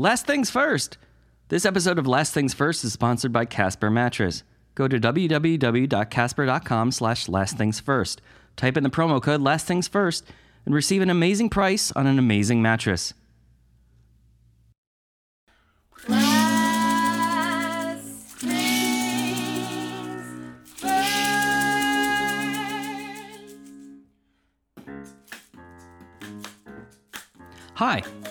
Last things first. This episode of Last Things First is sponsored by Casper Mattress. Go to www.casper.com slash lastThingsFirst. Type in the promo code Last Things First and receive an amazing price on an amazing mattress. Hi,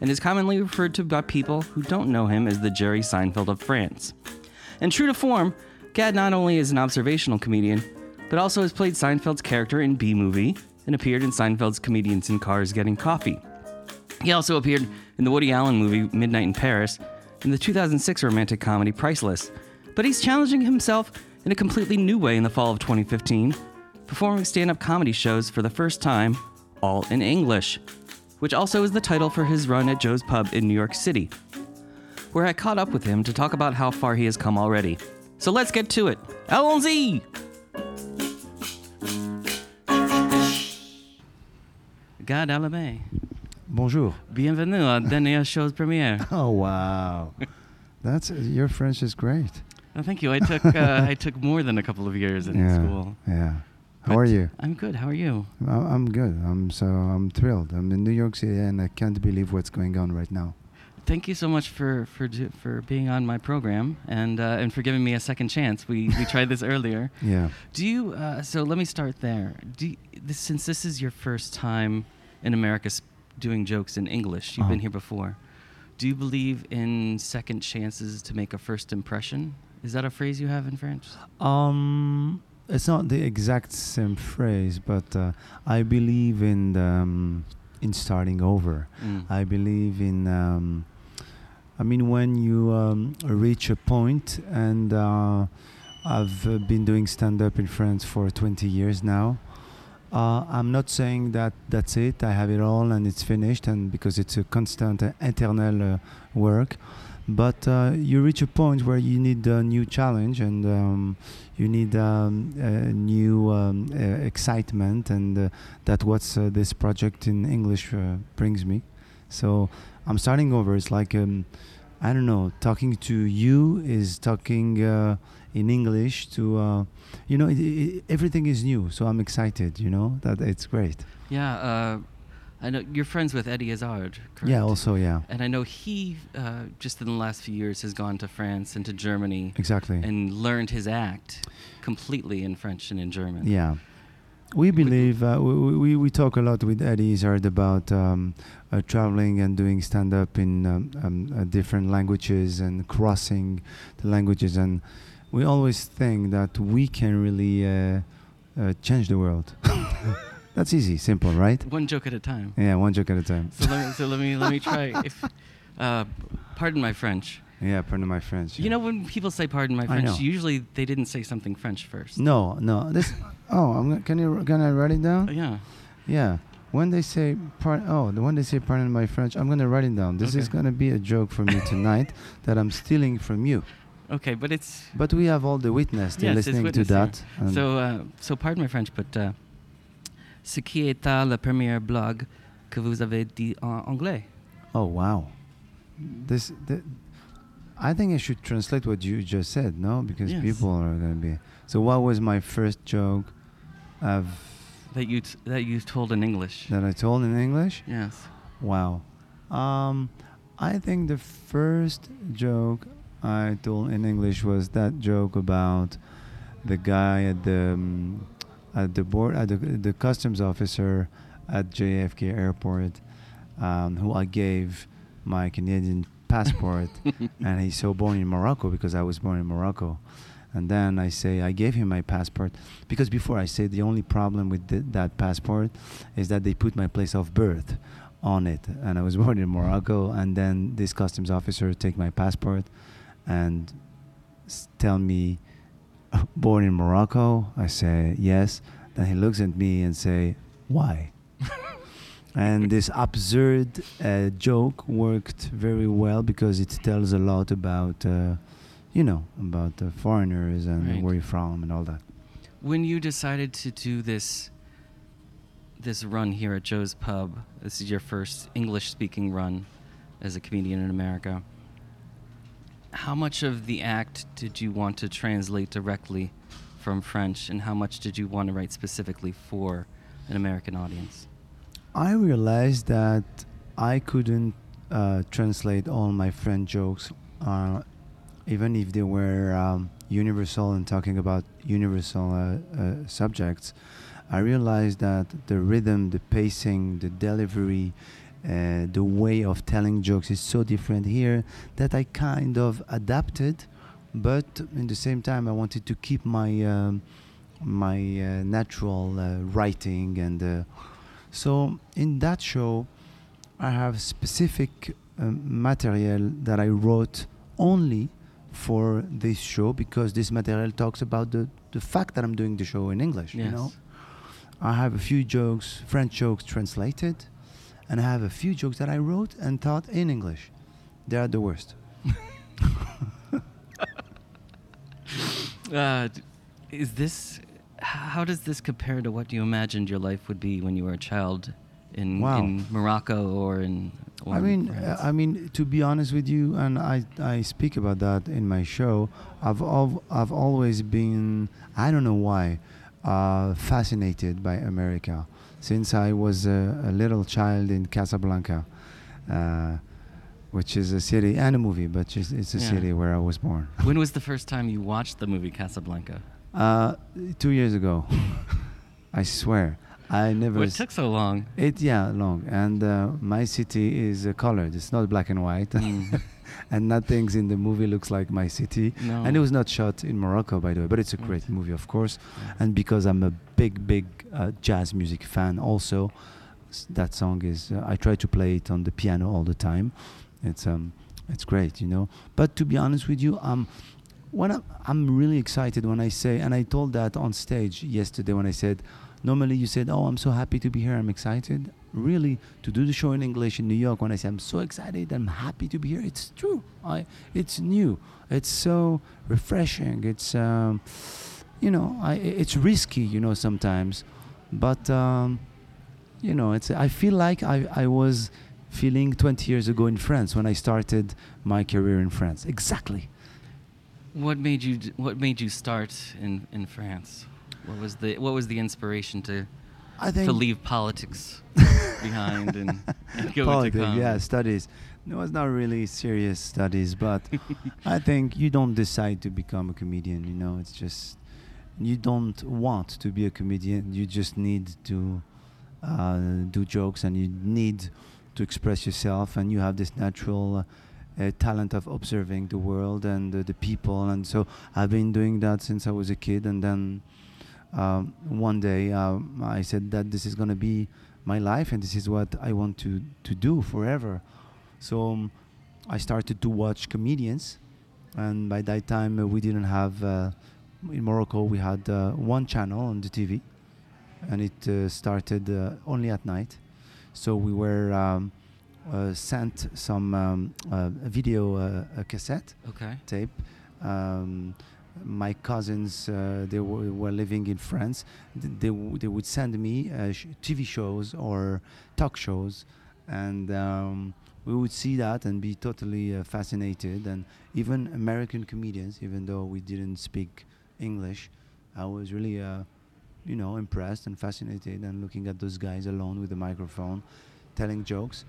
and is commonly referred to by people who don't know him as the Jerry Seinfeld of France. And true to form, Gad not only is an observational comedian, but also has played Seinfeld's character in B Movie and appeared in Seinfeld's Comedians in Cars Getting Coffee. He also appeared in the Woody Allen movie Midnight in Paris and the 2006 romantic comedy Priceless. But he's challenging himself in a completely new way in the fall of 2015, performing stand up comedy shows for the first time, all in English, which also is the title for his run at Joe's Pub in New York City, where I caught up with him to talk about how far he has come already. So let's get to it. Allons-y! Gad Elmaleh. Bonjour. Bienvenue à dernière chose première. Oh wow, that's your French is great. Oh, thank you. I took uh, I took more than a couple of years in yeah, school. yeah. How But are you? I'm good. How are you? I- I'm good. I'm so I'm thrilled. I'm in New York City and I can't believe what's going on right now. Thank you so much for for for being on my program and uh, and for giving me a second chance. We we tried this earlier. Yeah. Do you? Uh, so let me start there. Do you, this, since this is your first time in America doing jokes in English, you've been Uh-huh. here before. Do you believe in second chances to make a first impression? Is that a phrase you have in French? Um, it's not the exact same phrase, but uh, I believe in um, in starting over. Mm. I believe in. Um, I mean, when you um, reach a point, and uh, I've uh, been doing stand up in France for 20 years now. Uh, I'm not saying that that's it, I have it all and it's finished, and because it's a constant, uh, eternal uh, work. But uh, you reach a point where you need a new challenge and um, you need um, a new um, uh, excitement, and uh, that's what uh, this project in English uh, brings me. So I'm starting over. It's like um, I don't know. Talking to you is talking uh, in English to you know. It, it, everything is new, so I'm excited. You know that it's great. Yeah, I know you're friends with Eddie Izzard, correct? Yeah. Also, yeah. And I know he, uh, just in the last few years, has gone to France and to Germany Exactly. and learned his act completely in French and in German. Yeah. We believe uh, we, we we talk a lot with Eddie Izzard about um, uh, traveling and doing stand up in um, um, uh, different languages and crossing the languages, and we always think that we can really uh, uh, change the world. That's easy, simple, right? One joke at a time. Yeah, one joke at a time. So let me, so let me, let me try. If, uh, pardon my French. Yeah, pardon my French. You know when people say "pardon my French," usually they didn't say something French first. No, no. This. Oh, I'm gonna, can you can I write it down? Yeah. Yeah. When they say part oh, the when they say pardon my French, I'm gonna write it down. This is gonna be a joke for me tonight that I'm stealing from you. Okay, but it's But we have all the witness Yes, listening to that. so. Uh, so pardon my French, but uh, ce qui à la première blog que vous avez dit en anglais. oh wow. This th- I think I should translate what you just said, no? Because Yes. people are gonna be so what was my first joke of That you t- that you told in English. that I told in English? Yes. Wow. Um, I think the first joke I told in English was that joke about the guy at the um, at the board at the, the customs officer at JFK Airport, um, who I gave my Canadian passport, and he's so born in Morocco because I was born in Morocco. And then I say I gave him my passport because before I say the only problem with th- that passport is that they put my place of birth on it. And I was born in Morocco, and then this customs officer take my passport and s- tell me, born in Morocco. I say yes. Then he looks at me and say, why? and this absurd uh, joke worked very well because it tells a lot about, uh, you know, about the foreigners and Right. where you're from and all that. When you decided to do this this run here at Joe's Pub, this is your first English speaking run as a comedian in America. How much of the act did you want to translate directly from French and how much did you want to write specifically for an American audience? I realized that I couldn't uh, translate all my French jokes, uh, even if they were um, universal and talking about universal uh, uh, subjects. I realized that the rhythm, the pacing, the delivery, uh, the way of telling jokes is so different here that I kind of adapted, but in the same time I wanted to keep my um, my uh, natural uh, writing and uh, so in that show, I have specific um, material that I wrote only for this show because this material talks about the, the fact that I'm doing the show in English. You know, I have a few jokes, French jokes translated, and I have a few jokes that I wrote and taught in English. They are the worst. Uh, is this how does this compare to what you imagined your life would be when you were a child in, Wow. in Morocco or in or I mean, uh, I mean, to be honest with you, and I, I speak about that in my show. I've al- I've always been, I don't know why, uh, fascinated by America since I was a, a little child in Casablanca, uh, which is a city and a movie, but it's, it's a Yeah. city where I was born. when was the first time you watched the movie Casablanca? Uh, two years ago, I swear, I never. What s- took so long? it yeah long, and uh, my city is uh, colored. It's not black and white. Mm. and nothing's in the movie looks like my city. No. And it was not shot in Morocco, by the way, but it's a Right. great movie, of course. Yeah. And because I'm a big, big uh, jazz music fan, also, s- that song is. Uh, I try to play it on the piano all the time. It's um, it's great, you know. But to be honest with you, um, when I, I'm really excited when I say, and I told that on stage yesterday when I said, normally you said, "Oh, I'm so happy to be here. I'm excited." Really, to do the show in English in New York, when I say I'm so excited, I'm happy to be here. It's true. I, it's new. It's so refreshing. It's, um, you know, I, it's risky, you know, sometimes, but, um, you know, it's. I feel like I, I was feeling 20 years ago in France when I started my career in France. Exactly. What made you What made you start in, in France? What was the What was the inspiration to I think to leave politics behind and, and go politics, into comedy? yeah, studies. No, it's not really serious studies, but I think you don't decide to become a comedian. You know, it's just you don't want to be a comedian. You just need to uh, do jokes, and you need to express yourself, and you have this natural. Uh, uh, talent of observing the world and uh, the people, and so I've been doing that since I was a kid. And then um, one day um, I said that this is going to be my life and this is what I want to to do forever. So um, I started to watch comedians, and by that time uh, we didn't have uh, in Morocco we had uh, one channel on the TV, and it uh, started uh, only at night. So we were um, uh, sent some um, uh, video uh, a cassette Okay. tape. Um, my cousins, uh, they were, were living in France. They, they would send me uh, TV shows or talk shows, and um, we would see that and be totally uh, fascinated. And even American comedians, even though we didn't speak English, I was really, uh, you know, impressed and fascinated and looking at those guys alone with a microphone, telling jokes,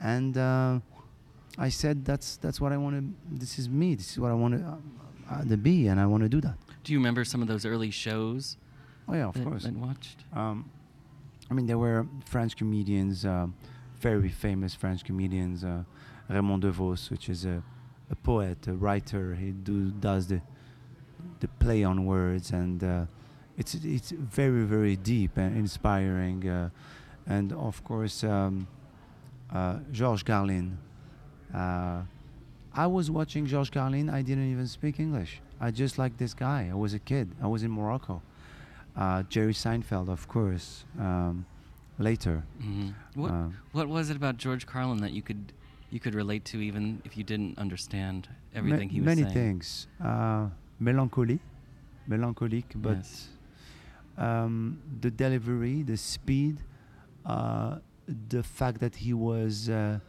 and. Uh, I said that's that's what I want to. This is me. This is what I want to, uh, uh, to and I want to do that. Do you remember some of those early shows Oh yeah, of that, course. that watched? Um, I mean, there were French comedians, uh, very famous French comedians. Uh, Raymond Devos, which is a, a poet, a writer. He do does the the play on words, and uh, it's it's very very deep and inspiring. Uh, and of course, um, uh, Georges Carlin. I was watching George Carlin. I didn't even speak English. I just liked this guy. I was a kid. I was in Morocco. Uh, Jerry Seinfeld, of course. Um, later. hmm What Uh, What was it about George Carlin that you could you could relate to even if you didn't understand everything Ma- he was many saying? Many things. Uh, melancholy, melancholic, but Yes. um, the delivery, the speed, uh, the fact that he was, uh,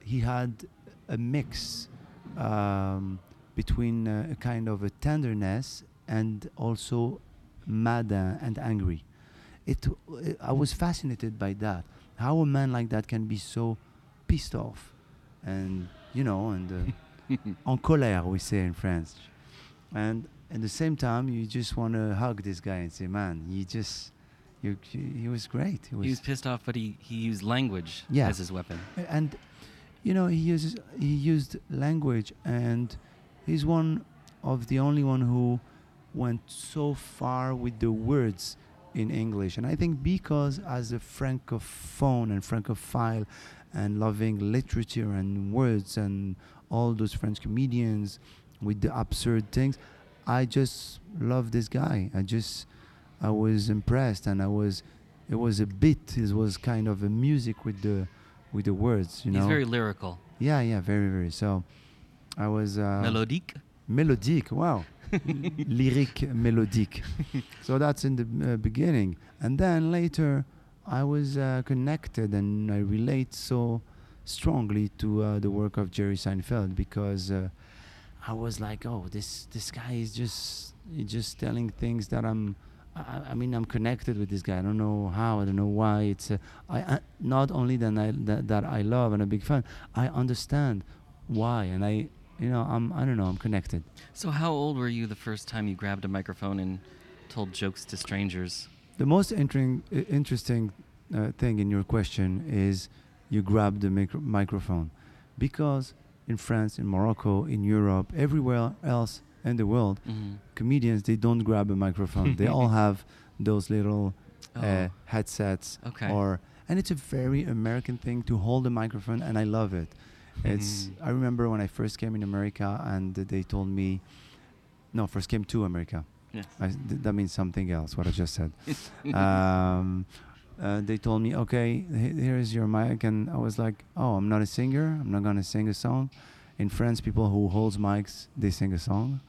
he had a mix um, between uh, a kind of a tenderness and also mad and angry. It, I was fascinated by that. How a man like that can be so pissed off, and you know, and uh, en colère, we say in French. And at the same time, you just want to hug this guy and say, "Man, he just, you, he was great. He was, He was pissed off, but he, he used language Yeah. as his weapon. and you know, he uses he used language, and he's one of the only one who went so far with the words in English. And I think because as a francophone and francophile, and loving literature and words and all those French comedians with the absurd things, I just love this guy. I just I was impressed, and I was it was a bit. It was kind of a music with the with the words. You He's know. very lyrical. yeah, yeah, very, very. So I was uh, melodic. melodique. Wow, lyric, melodic. so that's in the uh, beginning, and then later I was uh, connected and I relate so strongly to uh, the work of Jerry Seinfeld because uh, I was like, oh, this this guy is just he's just telling things that I'm. I, I mean, I'm connected with this guy. I don't know how. I don't know why. It's uh, I, I not only that I that, that I love and a big fan. I understand why, and I you know I'm I don't know. I'm connected. So how old were you the first time you grabbed a microphone and told jokes to strangers? The most interesting interesting uh, thing in your question is you grabbed the micro- microphone because in France, in Morocco, in Europe, everywhere else in the world, Mhm. comedians they don't grab a microphone. they all have those little Oh, uh, headsets okay. or and it's a very American thing to hold a microphone and I love it. It's Mhm. I remember when I first came in America and they told me no, first came to America. Yes. I, th- that means something else. What I just said. um, uh, they told me, okay, he- here is your mic, and I was like, oh, I'm not a singer. I'm not gonna sing a song. In France, people who holds mics, they sing a song,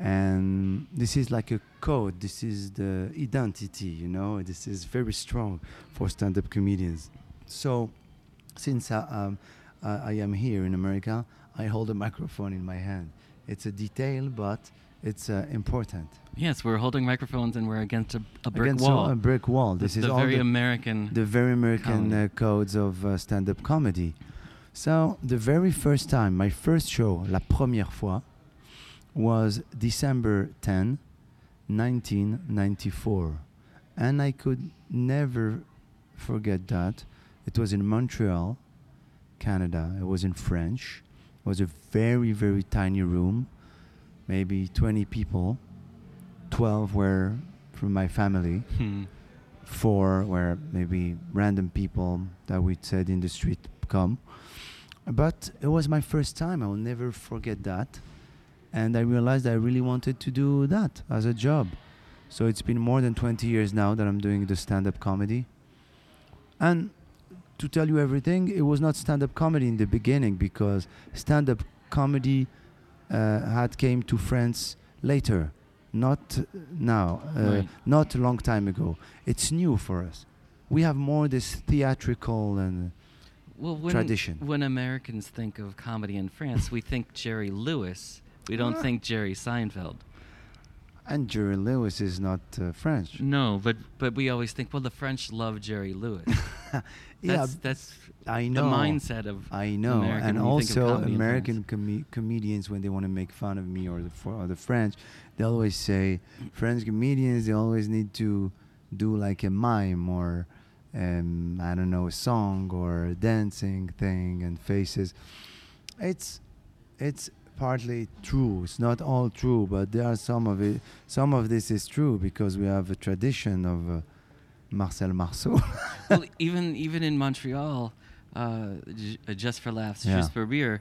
and this is like a code. This is the identity, you know. This is very strong for stand-up comedians. So, since I, um, I I am here in America, I hold a microphone in my hand. It's a detail, but it's uh, important. Yes, we're holding microphones and we're against a, a brick Against wall. a brick wall. This is the all very the, American. the very American uh, codes of uh, stand-up comedy. So the very first time, my first show, la première fois, was December 10, 1994, and I could never forget that. It was in Montreal, Canada. It was in French. It was a very very tiny room, maybe 20 people. 12 were from my family Hmm. four were maybe random people that we said in the street come. But it was my first time. I will never forget that. And I realized I really wanted to do that as a job. So it's been more than 20 years now that I'm doing the stand up comedy. And to tell you everything, it was not stand up comedy in the beginning because stand up comedy uh, had came to France later, not now, uh, Right. not a long time ago. It's new for us. We have more this theatrical and Well, when, tradition. when Americans think of comedy in France, we think Jerry Lewis. We don't Ah. think Jerry Seinfeld. and Jerry Lewis is not uh, French. No, but but we always think, well, the French love Jerry Lewis. yeah, That's that's I the mindset of I know, American and when you think of also American com- comedians when they want to make fun of me or the for, or the French, they always say French comedians they always need to do like a mime or um, I don't know a song or a dancing thing and faces. It's it's partly true. It's not all true, but there are some of it. Some of this is true because we have a tradition of uh, Marcel Marceau. well, even even in Montreal, uh, J- uh, Just for Laughs, Yeah. Juste pour rire,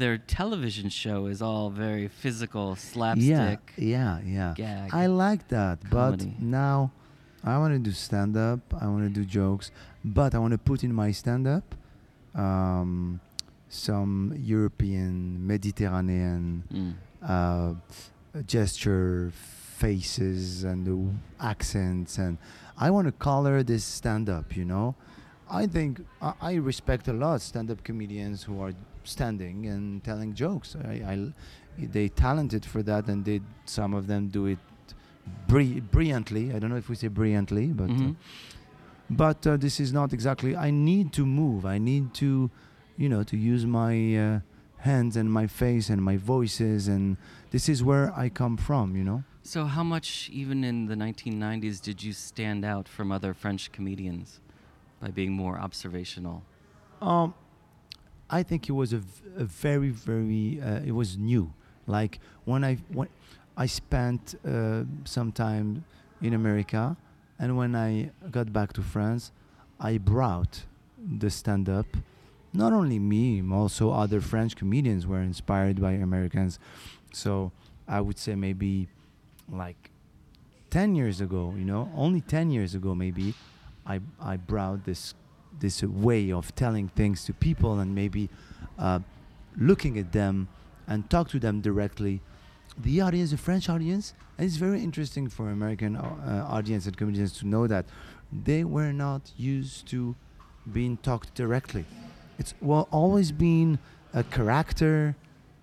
their television show is all very physical, Yeah, slapstick. yeah, yeah. gag I like that, comedy. but now I want to do stand up. I want to do jokes, but I want to put in my stand up um, some European, Mediterranean Mm. uh, gesture, faces, and the accents, and I want to color this stand up. You know, I think I, I respect a lot stand up comedians who are standing and telling jokes. I, I they talented for that, and they some of them do it bri- brilliantly. I don't know if we say brilliantly, but uh, Mhm. but uh, this is not exactly. I need to move. I need to, you know, to use my uh, hands and my face and my voices, and this is where I come from. You know. So, how much, even in the 1990s, did you stand out from other French comedians by being more observational? Um, I think it was a, v- a very, very. Uh, it was new. Like when I when I spent uh, some time in America, and when I got back to France, I brought the stand-up. Not only me, also other French comedians were inspired by Americans. So I would say maybe like 10 years ago, you know, only 10 years ago maybe, I, I brought this this way of telling things to people and maybe uh, looking at them and talk to them directly. The audience, the French audience, and it's very interesting for American uh, audience and comedians to know that they were not used to being talked directly. It's well always been a character,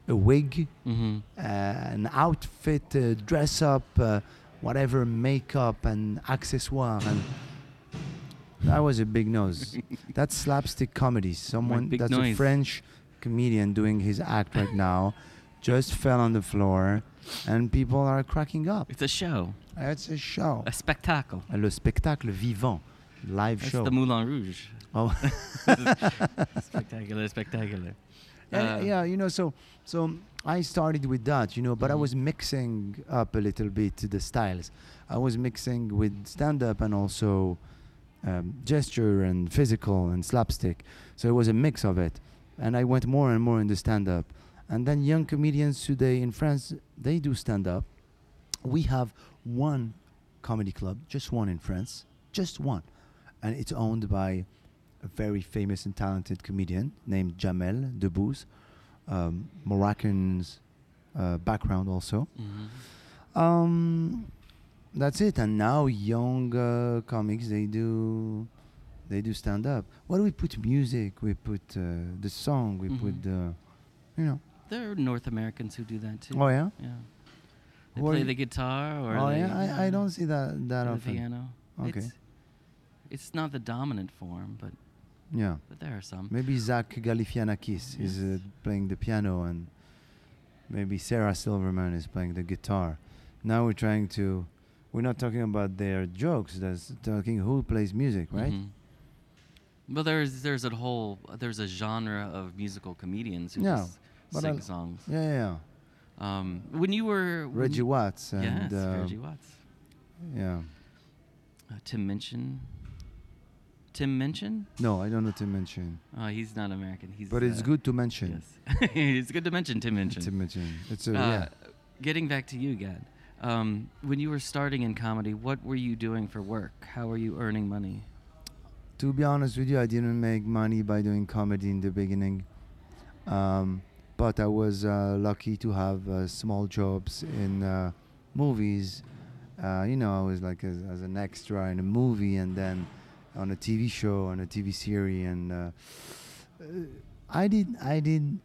a wig, Mm-hmm. uh, an outfit, uh, dress up, uh, whatever, makeup and accessoire, and that was a big nose. That's slapstick comedy. Someone that's noise. a French comedian doing his act right now, just fell on the floor, and people are cracking up. It's a show, It's a show, a spectacle. le spectacle vivant, live That's show. the Moulin Rouge. oh. spectacular, spectacular. And, Uh, yeah, you know, so so I started with that, you know, but I Mhm. was mixing up a little bit the styles. I was mixing with stand up and also um, gesture and physical and slapstick. So it was a mix of it, and I went more and more into stand up. And then young comedians today in France, they do stand up. We have one comedy club, just one in France, just one, and it's owned by a very famous and talented comedian named Jamel Debbouze, um, Moroccan's uh, background also. Mhm. Um, that's it. And now young uh, comics they do they do stand up. What do we put music? We put uh, the song. We put Mhm. the you know. There are North Americans who do that too. Oh yeah. Yeah. They play the guitar or oh yeah. I, I don't see that that or the piano. Okay. It's, it's not the dominant form, but Yeah. but there are some. Maybe Zach Galifianakis is uh, playing the piano and maybe Sarah Silverman is playing the guitar. Now we're trying to we're not talking about their jokes, that's talking who plays music, right? Mhm. Well, there's there's a whole there's a genre of musical comedians who Yeah, just sing I- songs. Yeah, yeah, yeah. Um, when you were Reggie Watts and yes, uh, Reggie Watts, yeah. uh, Tim Minchin. Tim Minchin? No, I don't know Tim mention, Oh, he's not American. He's but it's uh, good to mention. Yes, it's good to mention Tim Minchin. To mention, it's a Uh, yeah. Getting back to you, Gad. Um, when you were starting in comedy, what were you doing for work? How were you earning money? To be honest with you, I didn't make money by doing comedy in the beginning, um, but I was uh, lucky to have uh, small jobs in uh, movies. Uh, you know, I was like as, as an extra in a movie, and then on a TV show, on a TV series, and uh, uh, I did, I did,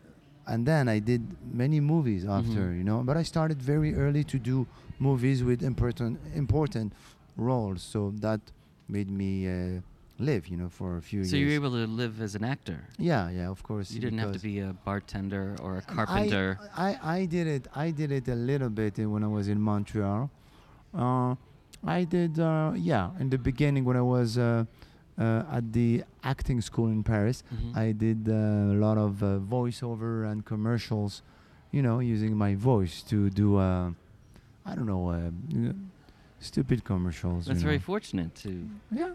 and then I did many movies after. Mhm. You know, but I started very early to do movies with important, important roles, so that made me. Uh, live, you know, for a few So years. So you were able to live as an actor. yeah, yeah, of course. You didn't have to be a bartender or a carpenter. I, I, did it. I did it a little bit when I was in Montreal. Uh, I did, uh, yeah, in the beginning when I was uh, uh, at the acting school in Paris. Mhm. I did uh, a lot of uh, voiceover and commercials, you know, using my voice to do, uh, I don't know, uh, stupid commercials. That's very know. fortunate to. Yeah.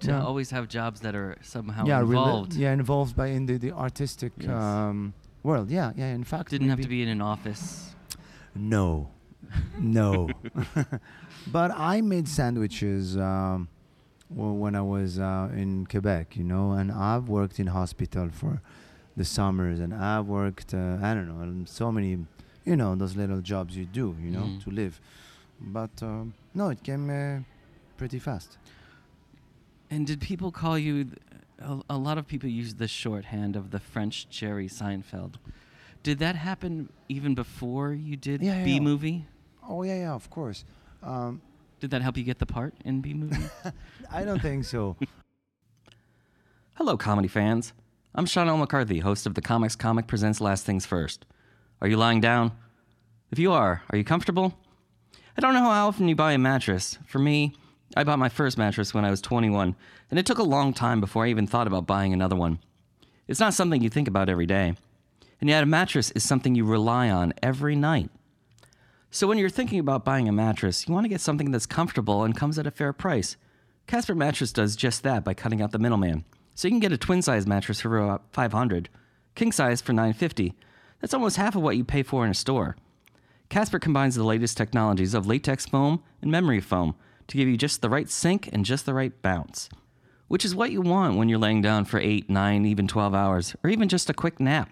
to Yeah. always have jobs that are somehow yeah, rela- involved. yeah, involved by in the, the artistic Yes. um, world. Yeah, yeah. In fact, Didn't have to be in an office. No, no. but I made sandwiches um, when I was uh, in Quebec, you know, and I've worked in hospital for the summers, and I've worked, uh, I don't know, so many, you know, those little jobs you do, you know, Mm. to live. But um, no, it came uh, pretty fast. And did people call you? th- A, a lot of people use the shorthand of the French Jerry Seinfeld. Did that happen even before you did Yeah, yeah, B yeah. movie? Oh yeah, yeah, of course. Um, Did that help you get the part in B movie? I don't think so. Hello, comedy fans. I'm Sean L. McCarthy, host of the Comics Comic Presents Last Things First. Are you lying down? If you are, are you comfortable? I don't know how often you buy a mattress. For me, I bought my first mattress when I was 21, and it took a long time before I even thought about buying another one. It's not something you think about every day. And yet, a mattress is something you rely on every night. So, when you're thinking about buying a mattress, you want to get something that's comfortable and comes at a fair price. Casper Mattress does just that by cutting out the middleman. So you can get a twin size mattress for about 500, king size for 950. That's almost half of what you pay for in a store. Casper combines the latest technologies of latex foam and memory foam to give you just the right sink and just the right bounce, which is what you want when you're laying down for 8, 9, even 12 hours, or even just a quick nap.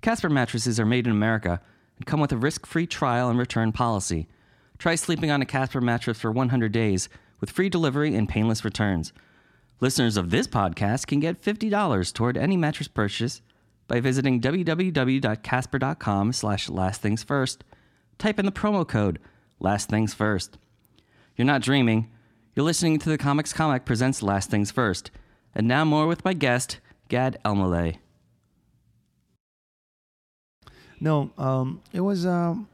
Casper mattresses are made in America and come with a risk free trial and return policy. Try sleeping on a Casper mattress for 100 days with free delivery and painless returns. Listeners of this podcast can get $50 toward any mattress purchase by visiting www.casper.com slash lastthingsfirst. Type in the promo code lastthingsfirst. You're not dreaming. You're listening to the Comics Comic presents Last Things First. And now more with my guest, Gad Elmaleh. No, um, it was um,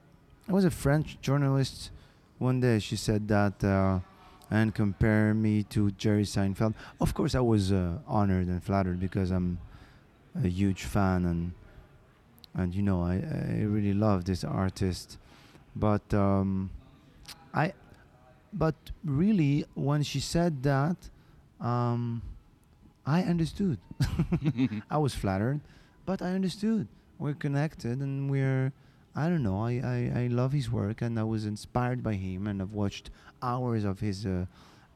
it was a French journalist. One day she said that uh, and compare me to Jerry Seinfeld. Of course, I was uh, honored and flattered because I'm a huge fan and and you know I, I really love this artist. But um, I, but really, when she said that, um, I understood. I was flattered, but I understood. We're connected, and we're. I don't know. I, I, I love his work, and I was inspired by him, and I've watched hours of his uh,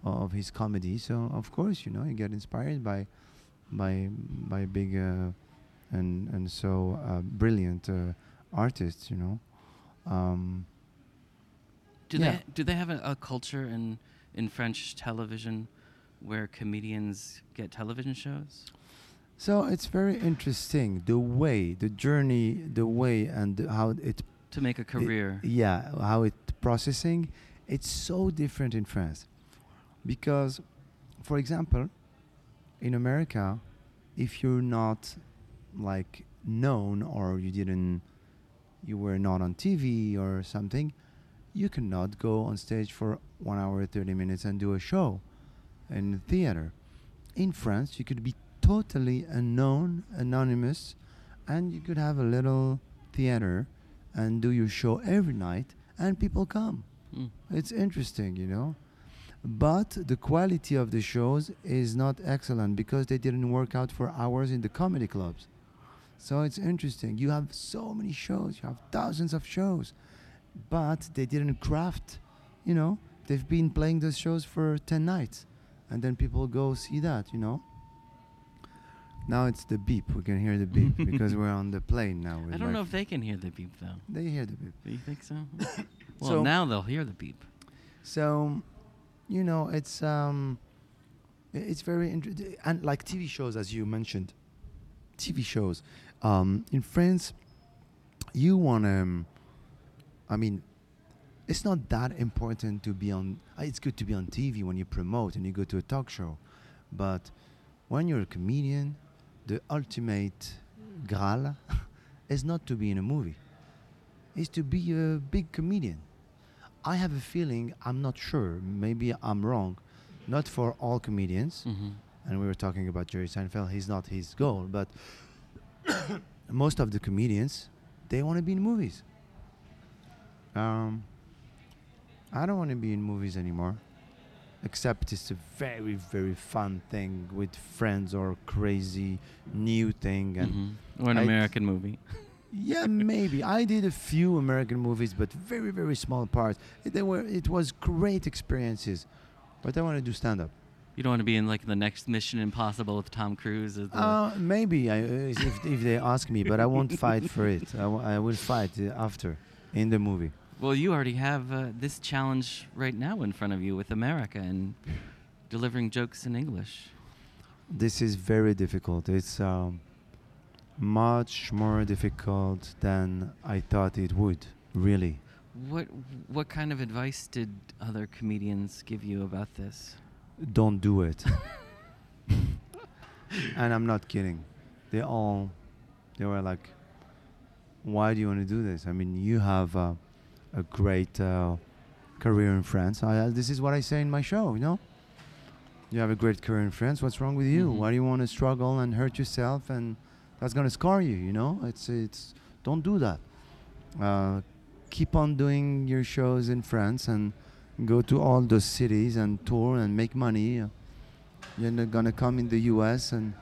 of his comedy. So of course, you know, you get inspired by by by big uh, and and so uh, brilliant uh, artists. You know. Um, Do Yeah. they do they have a, a culture in in French television where comedians get television shows? So it's very interesting the way, the journey, the way, and the- how it To make a career. yeah how it processing it's so different in france because for example in america if you're not like known or you didn't you were not on tv or something you cannot go on stage for one hour 30 minutes and do a show in the theater in france you could be totally unknown anonymous and you could have a little theater and do your show every night and people come. Mm. it's interesting you know? But the quality of the shows is not excellent because they didn't work out for hours in the comedy clubs. So it's interesting. You have so many shows you have thousands of shows but they didn't craft you know? They've been playing those shows for 10 nights and then people go see that you know now it's the beep we can hear the beep because we're on the plane now I don't know if they can hear the beep though. they hear the beep Do you think so? well, So- now they'll hear the beep. So, you know, it's um, it's very interesting, and like TV shows, as you mentioned, TV shows. Um, in France, you want to. Um, I mean, it's not that important to be on. uh, It's good to be on TV when you promote and you go to a talk show, but when you're a comedian, the ultimate graal is not to be in a movie. Is to be a big comedian. I have a feeling, I'm not sure, maybe I'm wrong, not for all comedians, hmm and we were talking about Jerry Seinfeld, he's not his goal, but most of the comedians, they want to be in movies. Um, I don't want to be in movies anymore. Except it's a very very fun thing with friends or crazy new thing and Mhm. Or an I- American movie. yeah maybe. I did a few american movies but very very small parts. It, they were it was great experiences. But i want to do stand up You don't want to be in like the next Mission Impossible with Tom Cruise uh, maybe. I, uh, if, if they ask me but i won't fight for it. I, w- I will fight uh, after in the movie well, you already have uh, this challenge right now in front of you with America and delivering jokes in English. this is very difficult it's um, much more difficult than i thought it would really What what kind of advice did other comedians give you about this? don't do it. and I'm not kidding. They all, they were like, why do you want to do this? I mean, you have uh, a great uh, career in France. I, uh, this is what I say in my show, you know? You have a great career in France. What's wrong with you? Mhm. Why do you want to struggle and hurt yourself? And that's going to scar you, you know? It's, it's, don't do that. Uh, keep on doing your shows in France and go to all those cities and tour and make money. You're not gonna come in the U.S. and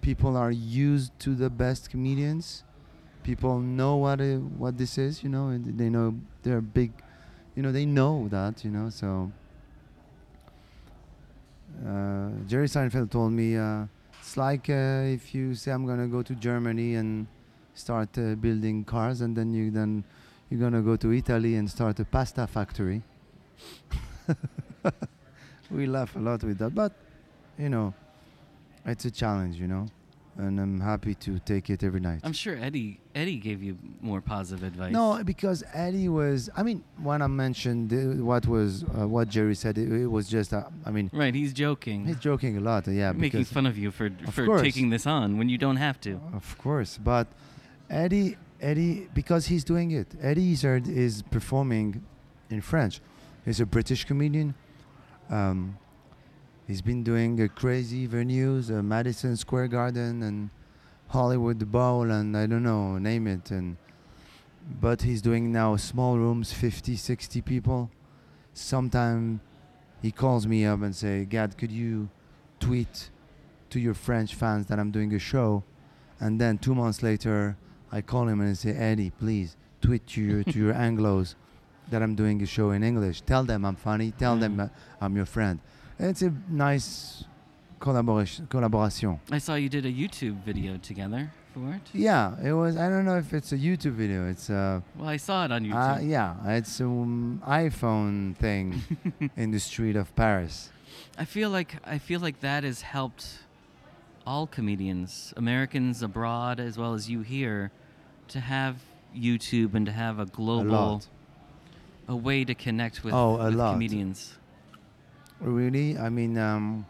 people are used to the best comedians. People know what uh, what this is, you know, and they know they're big, you know, they know that, you know. So uh, Jerry Seinfeld told me uh, it's like uh, if you say I'm gonna go to Germany and start uh, building cars, and then you then you're gonna go to Italy and start a pasta factory. we laugh a lot with that, but you know, it's a challenge, you know, and I'm happy to take it every night. I'm sure Eddie Eddie gave you more positive advice. No, because Eddie was. I mean, when I mentioned uh, what was uh, what Jerry said, it, it was just. Uh, I mean, Right, he's joking. he's joking a lot. uh, yeah, making fun of you for Of for course. taking this on when you don't have to. Of course, but Eddie, Eddie, because he's doing it. Eddie Izzard is performing in French. He's a British comedian. Um, he's been doing uh, crazy venues, uh, Madison Square Garden and Hollywood Bowl, and I don't know, name it. And but he's doing now small rooms, 50, 60 people. Sometime he calls me up and say, "Gad, could you tweet to your French fans that I'm doing a show?" And then two months later, I call him and I say, Eddie, please tweet to your to your Anglos that I'm doing a show in English. Tell them I'm funny. Tell them Mm. uh, I'm your friend. It's a nice collaboration. Collaboration. I saw you did a YouTube video together for it. Yeah, it was. I don't know if it's a YouTube video. It's a. Well, I saw it on uh YouTube. yeah, it's an iPhone thing in the street of Paris. I feel like I feel like that has helped all comedians, Americans abroad as well as you here, to have YouTube and to have a A global lot. a way to connect with, Oh, a with lot. comedians. Really? I mean, um,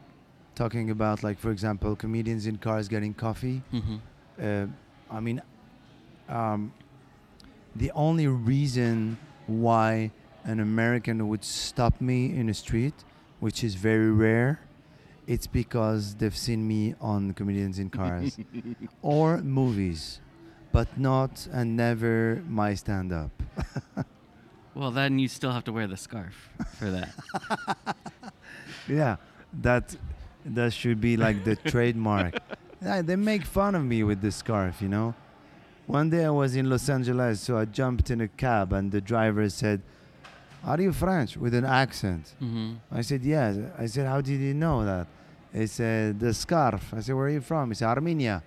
talking about like, for example, comedians in cars getting coffee. hmm uh, I mean, um, the only reason why an American would stop me in the street, which is very rare, it's because they've seen me on comedians in cars or movies, but not and never my stand-up. Well, then you still have to wear the scarf for that. Yeah, that that should be like the trademark. Yeah, they make fun of me with the scarf, you know. One day I was in Los Angeles, so I jumped in a cab, and the driver said, "Are you French?" with an accent. hmm I said, "Yes." I said, "How did you know that?" He said, "The scarf." I said, "Where are you from?" He said, "Armenia."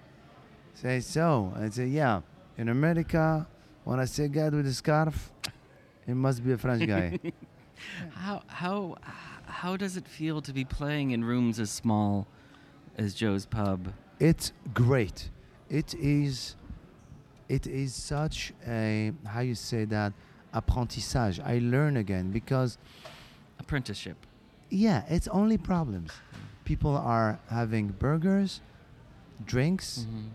I said, "So?" I said, "Yeah." In America, when I see a guy with a scarf, it must be a French guy. How how how does it feel to be playing in rooms as small as Joe's Pub? It's great. It is. It is such a how you say that apprentissage. I learn again because Apprenticeship. yeah, it's only problems. People are having burgers, drinks, Mhm.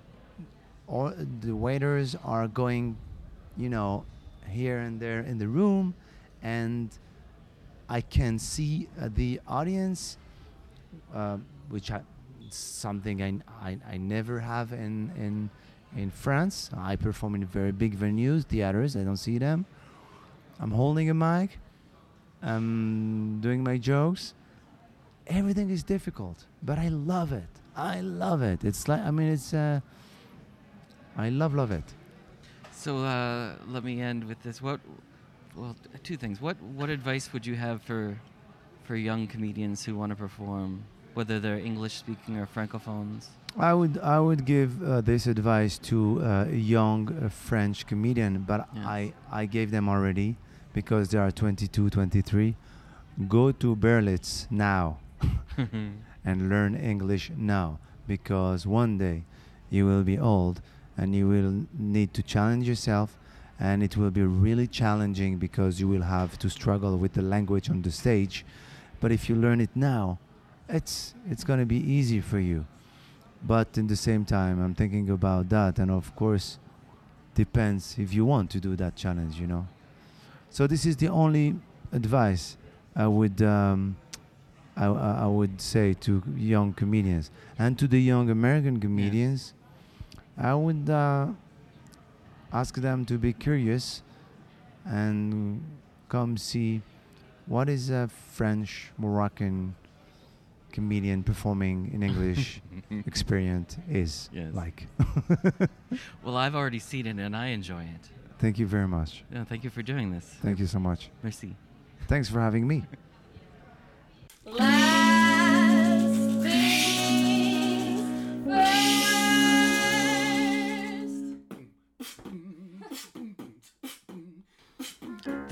or the waiters are going, you know, here and there in the room, and I can see uh, the audience, uh, which I, something I, I, I never have in, in in France. I perform in very big venues, theaters. I don't see them. I'm holding a mic. I'm doing my jokes, everything is difficult, but I love it. I love it. It's like I mean, it's. Uh, I love love it. So uh, let me end with this. What? Well, two things. What What advice would you have for for young comedians who want to perform, whether they're English speaking or francophones? I would I would give uh, this advice to uh, a young uh, French comedian, but Yes. I I gave them already because they are 22, 23. Go to Berlitz now and learn English now because one day you will be old and you will need to challenge yourself and it will be really challenging because you will have to struggle with the language on the stage. But if you learn it now it's it's going to be easy for you. But in the same time i'm thinking about that. And of course depends if you want to do that challenge you know? So this is the only advice i would um, I, I would say to young comedians. And to the young American comedians, I would uh, ask them to be curious and come see what is a French Moroccan comedian performing in English experience is Yes. like. well, I've already seen it and I enjoy it. Thank you very much. Yeah, thank you for doing this. Thank you so much. Merci. Thanks for having me.